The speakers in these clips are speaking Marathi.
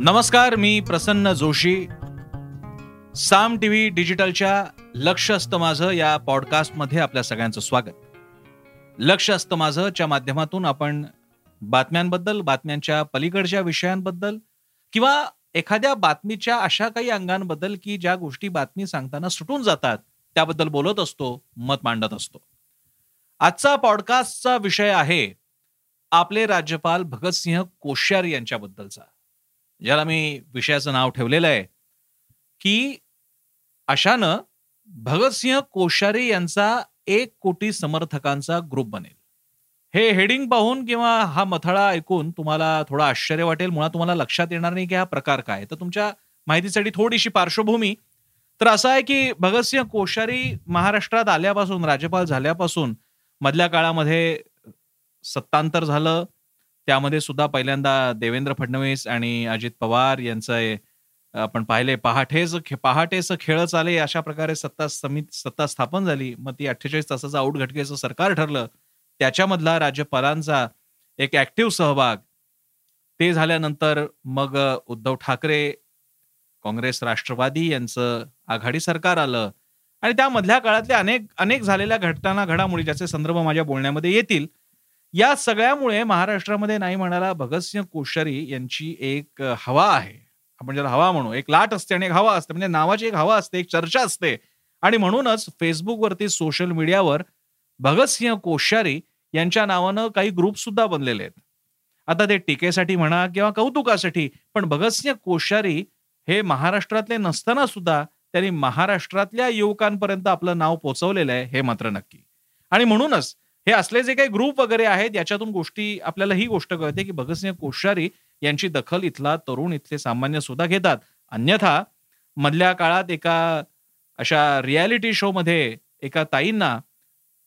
नमस्कार मी प्रसन्न जोशी. साम टीव्ही डिजिटलच्या लक्ष असतं माझं या पॉडकास्टमध्ये आपल्या सगळ्यांचं स्वागत. लक्ष असतं माझंच्या माध्यमातून आपण बातम्यांबद्दल बातम्यांच्या पलीकडच्या विषयांबद्दल किंवा एखाद्या बातमीच्या अशा काही अंगांबद्दल की ज्या गोष्टी बातमी सांगताना सुटून जातात त्याबद्दल बोलत असतो मत मांडत असतो. आजचा पॉडकास्टचा विषय आहे आपले राज्यपाल भगतसिंह कोश्यारी यांच्याबद्दलचा. ज्याला मी विषयाचं नाव ठेवलेलं आहे की अशानं भगतसिंह कोश्यारी यांचा एक कोटी समर्थकांचा ग्रुप बनेल. हे हेडिंग पाहून किंवा हा मथळा ऐकून तुम्हाला थोडं आश्चर्य वाटेल मुळात तुम्हाला लक्षात येणार नाही की हा प्रकार काय तर तुमच्या माहितीसाठी थोडीशी पार्श्वभूमी. तर असं आहे की भगतसिंह कोश्यारी महाराष्ट्रात आल्यापासून राज्यपाल झाल्यापासून मधल्या काळामध्ये सत्तांतर झालं त्यामध्ये सुद्धा पहिल्यांदा देवेंद्र फडणवीस आणि अजित पवार यांचं आपण पाहिले पहाटेच पहाटेच खेळच आले अशा प्रकारे सत्ता समित सत्ता स्थापन झाली. मग ती अठ्ठेचाळीस तासाचं आउट घटकेचं सरकार ठरलं. त्याच्यामधला राज्यपालांचा एक ऍक्टिव्ह सहभाग. ते झाल्यानंतर मग उद्धव ठाकरे काँग्रेस राष्ट्रवादी यांचं आघाडी सरकार आलं. आणि त्यामधल्या काळातल्या अनेक अनेक झालेल्या घटना घडामोडी ज्याचे संदर्भ माझ्या बोलण्यामध्ये येतील या सगळ्यामुळे महाराष्ट्रामध्ये नाही म्हणाला भगतसिंह कोश्यारी यांची एक हवा आहे. आपण ज्याला हवा म्हणू एक लाट असते आणि एक हवा असते. म्हणजे नावाची एक हवा असते एक चर्चा असते. आणि म्हणूनच फेसबुकवरती सोशल मीडियावर भगतसिंह कोश्यारी यांच्या नावानं काही ग्रुप सुद्धा बनलेले आहेत. आता ते टीकेसाठी म्हणा किंवा कौतुकासाठी पण भगतसिंह कोश्यारी हे महाराष्ट्रातले नसताना सुद्धा त्यांनी महाराष्ट्रातल्या युवकांपर्यंत आपलं नाव पोचवलेलं आहे हे मात्र नक्की. आणि म्हणूनच हे असले जे काही ग्रुप वगैरे आहेत याच्यातून गोष्टी आपल्याला ही गोष्ट कळते की भगतसिंह कोश्यारी यांची दखल इथला तरुण इथले सामान्य सुद्धा घेतात. अन्यथा मधल्या काळात एका अशा रियालिटी शो मध्ये एका ताईंना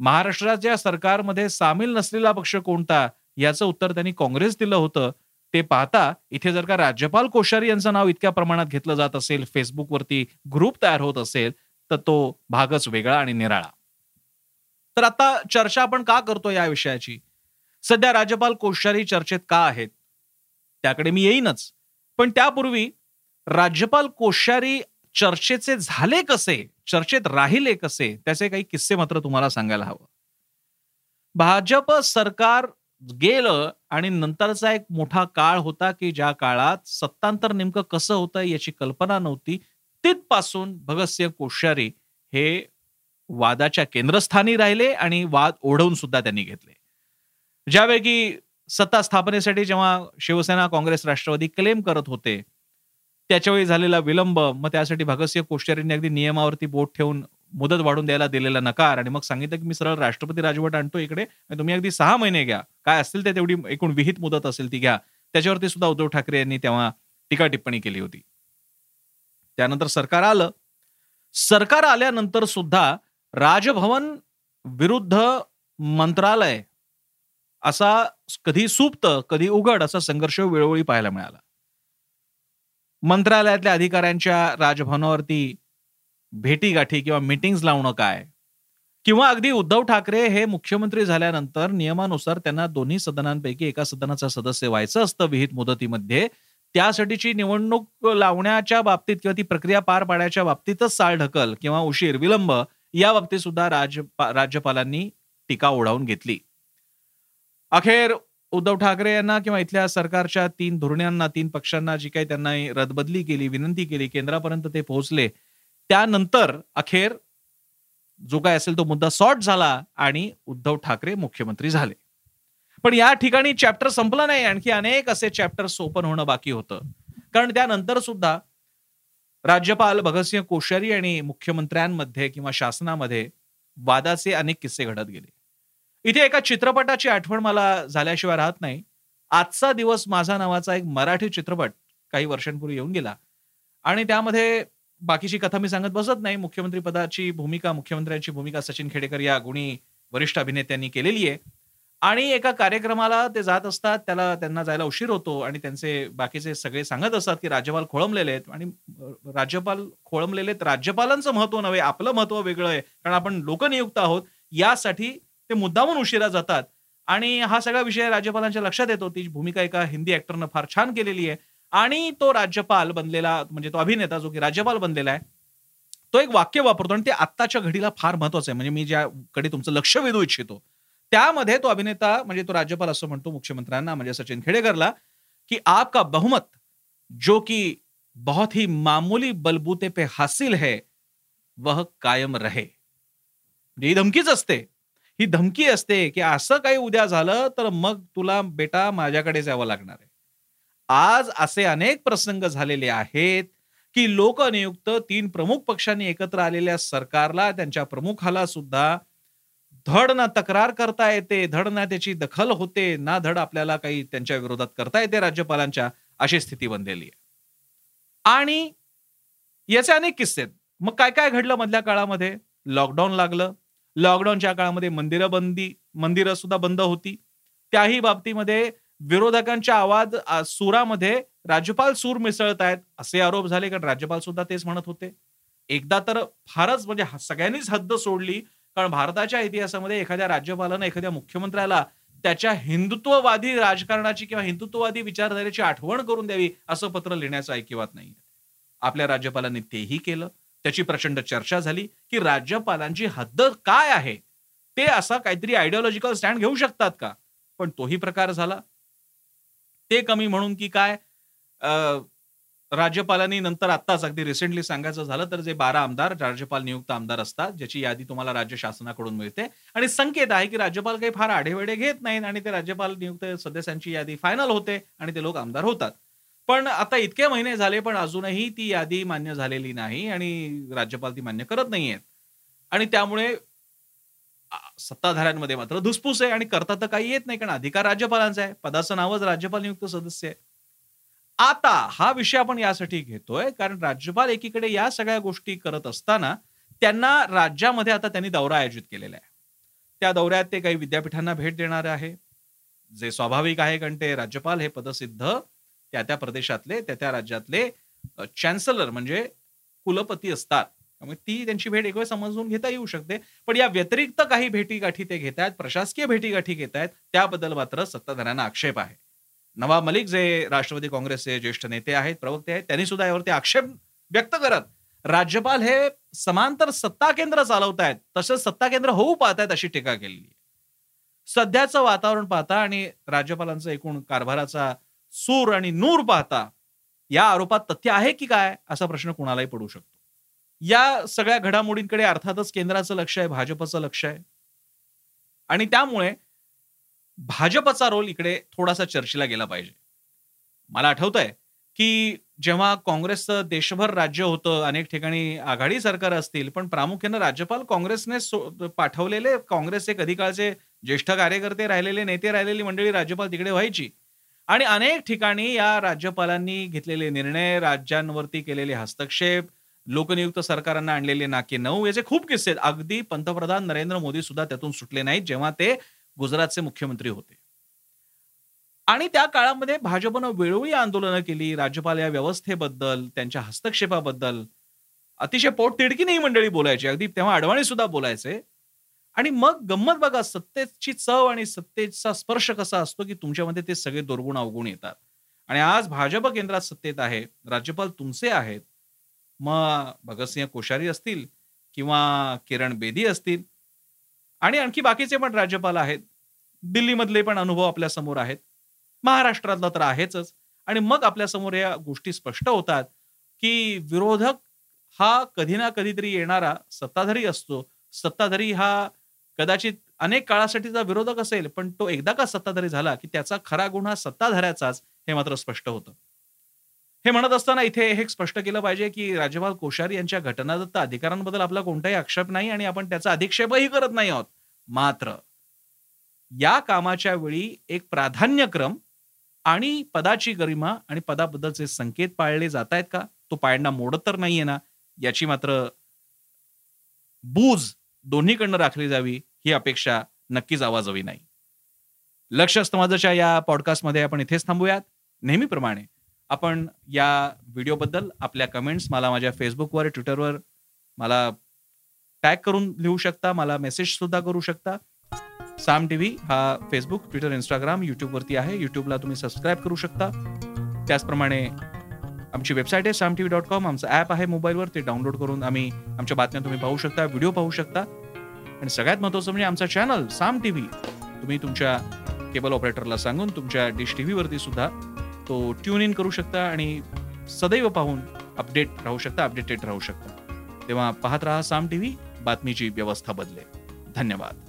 महाराष्ट्राच्या सरकारमध्ये सामील नसलेला पक्ष कोणता याचं उत्तर त्यांनी काँग्रेस दिलं होतं. ते पाहता इथे जर का राज्यपाल कोश्यारी यांचं नाव इतक्या प्रमाणात घेतलं जात असेल फेसबुकवरती ग्रुप तयार होत असेल तर तो भागच वेगळा आणि निराळा. तर आता चर्चा आपण का करतो या विषयाची? सध्या राज्यपाल कोश्यारी चर्चेत का आहेत? त्याकडे मी येईनच. पण त्यापूर्वी राज्यपाल कोश्यारी चर्चेचे झाले कसे? चर्चेत राहिले कसे? त्याचे काही किस्से मात्र तुम्हाला सांगायला हवं. भाजप सरकार गेलं आणि नंतरचा एक मोठा काळ होता की ज्या काळात सत्तांतर नेमकं कसं होतं याची कल्पना नव्हती. तिथपासून भगतसिंह कोश्यारी हे वादाच्या केंद्रस्थानी राहिले आणि वाद ओढवून सुद्धा त्यांनी घेतले. ज्यावेळी सत्ता स्थापनेसाठी जेव्हा शिवसेना काँग्रेस राष्ट्रवादी क्लेम करत होते त्याच्यावेळी झालेला विलंब मग त्यासाठी भगतसिंह कोश्यारींनी अगदी नियमावरती बोट ठेवून मुदत वाढून द्यायला दिलेला नकार आणि मग सांगितलं की मी सरळ राष्ट्रपती राजवट आणतो इकडे तुम्ही अगदी सहा महिने घ्या. काय असतील ते तेवढी एकूण विहित मुदत असेल ती घ्या. त्याच्यावरती सुद्धा उद्धव ठाकरे यांनी तेव्हा टीका टिप्पणी केली होती. त्यानंतर सरकार आलं. सरकार आल्यानंतर सुद्धा राजभवन विरुद्ध मंत्रालय असा कधी सुप्त कधी उघड असा संघर्ष वेळोवेळी पाहायला मिळाला. मंत्रालयातल्या अधिकाऱ्यांच्या राजभवनावरती भेटीगाठी किंवा मिटिंग लावणं काय? किंवा अगदी उद्धव ठाकरे हे मुख्यमंत्री झाल्यानंतर नियमानुसार त्यांना दोन्ही सदनांपैकी एका सदनाचा सदस्य व्हायचं असतं विहित मुदतीमध्ये. त्यासाठीची निवडणूक लावण्याच्या बाबतीत किंवा ती प्रक्रिया पार पाडण्याच्या बाबतीतच साल ढकल किंवा उशीर विलंब या बाबतीत सुद्धा राज्यपालांनी टीका ओढावून घेतली. अखेर उद्धव ठाकरे यांना किंवा इथल्या सरकारच्या तीन धोरणांना तीन पक्षांना जी काही त्यांना रदबदली केली विनंती केली केंद्रापर्यंत ते पोहोचले त्यानंतर अखेर जो काय असेल तो मुद्दा सॉर्ट झाला आणि उद्धव ठाकरे मुख्यमंत्री झाले. पण या ठिकाणी चॅप्टर संपला नाही आणखी अनेक असे चॅप्टर्स ओपन होणं बाकी होतं. कारण त्यानंतर सुद्धा राज्यपाल भगतसिंह कोश्यारी आणि मुख्यमंत्र्यांमध्ये किंवा शासनामध्ये वादाचे अनेक किस्से घडत गेले. इथे एका चित्रपटाची आठवण मला झाल्याशिवाय राहत नाही. आजचा दिवस माझा नावाचा एक मराठी चित्रपट काही वर्षांपूर्वी येऊन गेला. आणि त्यामध्ये बाकीची कथा मी सांगत बसत नाही. मुख्यमंत्री पदाची भूमिका मुख्यमंत्र्यांची भूमिका सचिन खेडेकर या गुणी वरिष्ठ अभिनेत्यांनी केलेली आहे. आणि एका कार्यक्रमाला ते जात असतात त्याला त्यांना जायला उशीर होतो आणि त्यांचे बाकीचे सगळे सांगत असतात की राज्यपाल खोळंबलेले आहेत आणि राज्यपाल खोळंबलेले आहेत. राज्यपालांचं महत्त्व नव्हे आपलं महत्त्व वेगळं आहे. कारण आपण लोकनियुक्त आहोत यासाठी ते मुद्दामून उशिरा जातात. आणि हा सगळा विषय राज्यपालांच्या लक्षात येतो. ती भूमिका एका हिंदी ऍक्टरनं फार छान केलेली आहे. आणि तो राज्यपाल बनलेला म्हणजे तो अभिनेता जो की राज्यपाल बनलेला आहे तो एक वाक्य वापरतो आणि ते आत्ताच्या घडीला फार महत्वाचं आहे. म्हणजे मी ज्याकडे तुमचं लक्ष वेधू इच्छितो त्यामध्ये तो अभिनेता म्हणजे तो राज्यपाल असं म्हणतो मुख्यमंत्र्यांना म्हणजे सचिन खेडेकरला की आपका बहुमत जो की बहुत ही मामूली बलबूते पे हासिल है वह कायम रहे. म्हणजे ही धमकीच असते. ही धमकी असते की असं काही उद्या झालं तर मग तुला बेटा माझ्याकडेच यावं लागणार आहे. आज असे अनेक प्रसंग झालेले आहेत की लोकनियुक्त तीन प्रमुख पक्षांनी एकत्र आलेल्या सरकारला त्यांच्या प्रमुखाला सुद्धा धड ना तक्रार करता येते धड ना त्याची दखल होते ना धड आपल्याला काही त्यांच्या विरोधात करता येते राज्यपालांच्या अशी स्थिती बनलेली आहे. आणि याचे अनेक किस्से आहेत. मग काय काय घडलं मधल्या काळामध्ये? लॉकडाऊन लागलं. लॉकडाऊनच्या काळामध्ये मंदिरं बंदी मंदिरं सुद्धा बंद होती. त्याही बाबतीमध्ये विरोधकांच्या आवाज सुरामध्ये राज्यपाल सूर मिसळत आहेत असे आरोप झाले कारण राज्यपाल सुद्धा तेच म्हणत होते. एकदा तर फारच म्हणजे सगळ्यांनीच हद्द सोडली कारण भारताच्या इतिहासामध्ये एखाद्या राज्यपालानं एखाद्या मुख्यमंत्र्याला त्याच्या हिंदुत्ववादी राजकारणाची किंवा हिंदुत्ववादी विचारधारेची आठवण करून द्यावी असं पत्र लिहिण्याचं ऐकिवात नाही आपल्या राज्यपालांनी तेही केलं. त्याची प्रचंड चर्चा झाली की राज्यपालांची हद्द काय आहे? ते असा काहीतरी आयडिओलॉजिकल स्टँड घेऊ शकतात का? पण तोही प्रकार झाला. ते कमी म्हणून की काय? राज्यपालांनी नंतर आत्ताच अगदी रिसेंटली सांगायचं झालं तर जे बारा आमदार राज्यपाल नियुक्त आमदार असतात ज्याची यादी तुम्हाला राज्य शासनाकडून मिळते. आणि संकेत आहे की राज्यपाल काही फार आढेवेडे घेत नाहीत आणि ते राज्यपाल नियुक्त सदस्यांची यादी फायनल होते आणि ते लोक आमदार होतात. पण आता इतके महिने झाले पण अजूनही ती यादी मान्य झालेली नाही आणि राज्यपाल ती मान्य करत नाहीयेत. आणि त्यामुळे सत्ताधाऱ्यांमध्ये मात्र धुसफूस आहे आणि करता तर काही येत नाही कारण अधिकार राज्यपालांचा आहे. पदाचं नावच राज्यपाल नियुक्त सदस्य आहे. आता हा विषय आपण यासाठी घेतोय कारण राज्यपाल एकीकडे या सगळ्या गोष्टी करत असताना त्यांना राज्यामध्ये आता त्यांनी दौरा आयोजित केलेला आहे. त्या दौऱ्यात ते काही विद्यापीठांना भेट देणार आहे. जे स्वाभाविक आहे कारण ते राज्यपाल हे पदसिद्ध त्या त्या प्रदेशातले त्या त्या राज्यातले चॅन्सलर म्हणजे कुलपती असतात. त्यामुळे ती त्यांची भेट एक वेळ समजून घेता येऊ शकते. पण या व्यतिरिक्त काही भेटीगाठी ते घेत आहेत प्रशासकीय भेटीगाठी घेत आहेत त्याबद्दल मात्र सत्ताधाऱ्यांना आक्षेप आहे. नवाब मलिक जे राष्ट्रवादी काँग्रेसचे ज्येष्ठ नेते आहेत प्रवक्ते आहेत त्यांनी सुद्धा यावरती आक्षेप व्यक्त करत राज्यपाल हे समांतर सत्ता केंद्र चालवत आहेत तसंच सत्ता केंद्र होऊ पाहत आहेत अशी टीका केलेली सध्याचं वातावरण पाहता आणि राज्यपालांचा एकूण कारभाराचा सूर आणि नूर पाहता या आरोपात तथ्य आहे की काय असा प्रश्न कुणालाही पडू शकतो. या सगळ्या घडामोडींकडे अर्थातच केंद्राचं लक्ष आहे भाजपचं लक्ष आहे. आणि त्यामुळे भाजपचा रोल इकडे थोडासा चर्चेला गेला पाहिजे. मला आठवत आहे की जेव्हा काँग्रेसचं देशभर राज्य होतं अनेक ठिकाणी आघाडी सरकार असतील पण प्रामुख्यानं राज्यपाल काँग्रेसने पाठवलेले काँग्रेसचे कधी काळचे ज्येष्ठ कार्यकर्ते राहिलेले नेते राहिलेली मंडळी राज्यपाल तिकडे व्हायची. आणि अनेक ठिकाणी या राज्यपालांनी घेतलेले निर्णय राज्यांवरती केलेले हस्तक्षेप लोकनियुक्त सरकारांना आणलेले नाके नऊ याचे खूप किस्से आहेत. अगदी पंतप्रधान नरेंद्र मोदी सुद्धा त्यातून सुटले नाहीत. जेव्हा ते गुजरातचे मुख्यमंत्री होते. आणि त्या काळामध्ये भाजपनं वेळोवेळी आंदोलनं केली राज्यपाल या व्यवस्थेबद्दल त्यांच्या हस्तक्षेपाबद्दल. अतिशय पोट तिडकी मंडळी बोलायची अगदी तेव्हा अडवाणी सुद्धा बोलायचे. आणि मग गंमत बघा सत्तेची चव आणि सत्तेचा स्पर्श कसा असतो की तुमच्यामध्ये ते सगळे दुर्गुण अवगुण येतात. आणि आज भाजप केंद्रात सत्तेत आहे राज्यपाल तुमचे आहेत. मग भगतसिंह कोश्यारी असतील किंवा किरण बेदी असतील. आणि आणखी बाकीचे पण राज्यपाल आहेत. दिल्लीमधले पण अनुभव आपल्यासमोर आहेत. महाराष्ट्रातला तर आहेच आणि मग आपल्यासमोर या गोष्टी स्पष्ट होतात की विरोधक हा कधी ना कधीतरी येणारा सत्ताधारी असतो. सत्ताधारी हा कदाचित अनेक काळासाठीचा विरोधक असेल पण तो एकदा का सत्ताधारी झाला की त्याचा खरा गुण हा सत्ताधाऱ्याचाच हे मात्र स्पष्ट होतं. हे म्हणत असताना इथे हे स्पष्ट केलं पाहिजे की राज्यपाल कोश्यारी यांच्या घटनादत्त अधिकारांबद्दल आपला कोणताही आक्षेप नाही आणि आपण त्याचा अधिक्षेपही करत नाही आहोत. मात्र या कामाच्या वेळी एक प्राधान्यक्रम आणि पदाची गरिमा आणि पदाबद्दलचे संकेत पाळले जात आहेत का? तो पाळणा मोडत तर नाहीये ना? याची मात्र बूज दोन्हीकडनं राखली जावी ही अपेक्षा नक्कीच आवाजावी नाही. लक्ष माझच्या या पॉडकास्टमध्ये आपण इथेच थांबूयात. नेहमीप्रमाणे आपण या व्हिडिओबद्दल आपल्या कमेंट्स मला माझ्या फेसबुकवर ट्विटरवर मला टॅग करून लिहू शकता मला मेसेज सुद्धा करू शकता. साम टीव्ही हा फेसबुक ट्विटर इंस्टाग्राम युट्यूबवरती आहे. युट्यूबला तुम्ही सबस्क्राईब करू शकता. त्याचप्रमाणे आमची वेबसाईट आहे Saam T V dot com आमचं ॲप आहे मोबाईलवर ते डाउनलोड करून आम्ही आमच्या बातम्या तुम्ही पाहू शकता व्हिडिओ पाहू शकता. आणि सगळ्यात महत्त्वाचं म्हणजे आमचा चॅनल साम टी व्ही तुम्ही तुमच्या केबल ऑपरेटरला सांगून तुमच्या डिश टी व्हीवरती सुद्धा तो ट्यून इन करू शकता आणि सदैव पाहून अपडेट राहू शकता अपडेटेड राहू शकता. तेव्हा पाहत राहा साम टी व्ही बातमीची व्यवस्था बदले धन्यवाद.